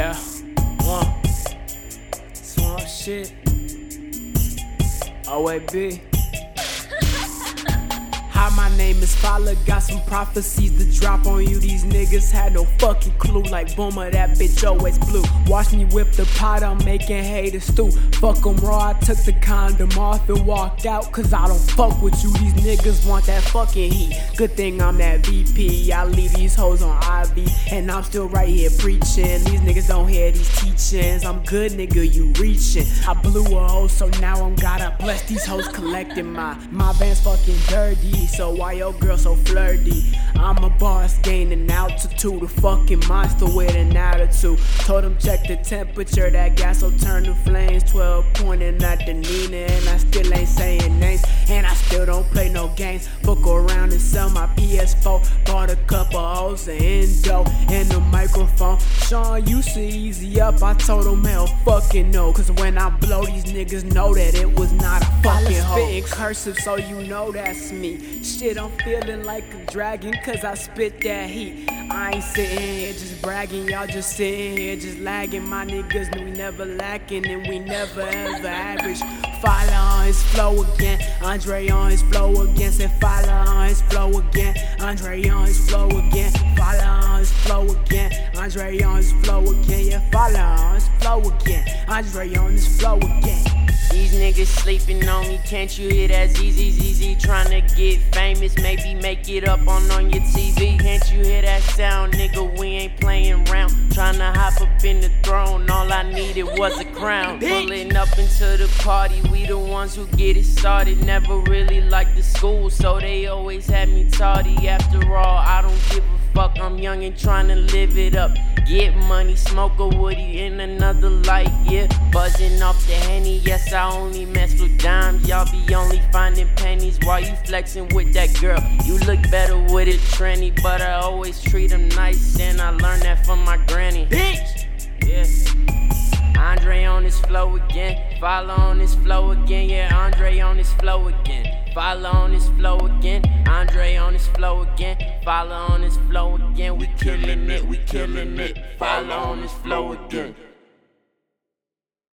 Yeah. One. Swan shit. OAB. My name is Falah. Got some prophecies to drop on you. These niggas had no fucking clue. Like Boomer, that bitch always blue. Watch me whip the pot, I'm making haters stew. Fuck 'em raw, I took the condom off and walked out. Cause I don't fuck with you. These niggas want that fucking heat. Good thing I'm that VP. I leave these hoes on IV. And I'm still right here preaching. These niggas don't hear these teachings. I'm good, nigga, you reaching. I blew a hoe, so now I'm gotta bless these hoes collecting my. My band's fucking dirty. So why your girl so flirty? I'm a boss gaining altitude, a fucking monster with an attitude. Told him check the temperature, that gas will turn to flames. 12 pointing at the Nina, and I still ain't saying names. And I still don't play no games. Fuck around and sell my PS4. Bought a couple hoes and endo and the microphone. Sean used to easy up. I told him hell fucking no. Cause when I blow, these niggas know that it was not a fucking hoe. Spitting cursive, so you know that's me. Shit, I'm feeling like a dragon, cause I spit that heat. I ain't sitting here just bragging, y'all just sitting here just lagging. My niggas we never lacking, and we never ever average. Follow his flow again, Andre on his flow again. Say follow on his flow again, Andre on his flow again. Follow on his flow again, Andre on his flow again. Yeah, follow on his flow again, Andre on his flow again. These niggas sleeping on me, can't you hear that ZZ ZZ trying to get famous? Maybe make it up on on your TV. Can't you hear that sound, nigga? We ain't playing to hop up in the throne, all I needed was a crown. Pulling up into the party, we the ones who get it started. Never really liked the school, so they always had me tardy. After all, I don't give a fuck, I'm young and trying to live it up. Get money, smoke a woody in another light, yeah. Buzzing off the henny, yes, I only mess with dimes. Y'all be only finding pennies while you flexing with that girl. You look better with a trendy, but I always treat them nice, and I learned flow again. Follow on his flow again. Yeah, Andre on his flow again. Follow on his flow again. Andre on his flow again. Follow on his flow again. We killing it, we killing it. Follow on his flow again.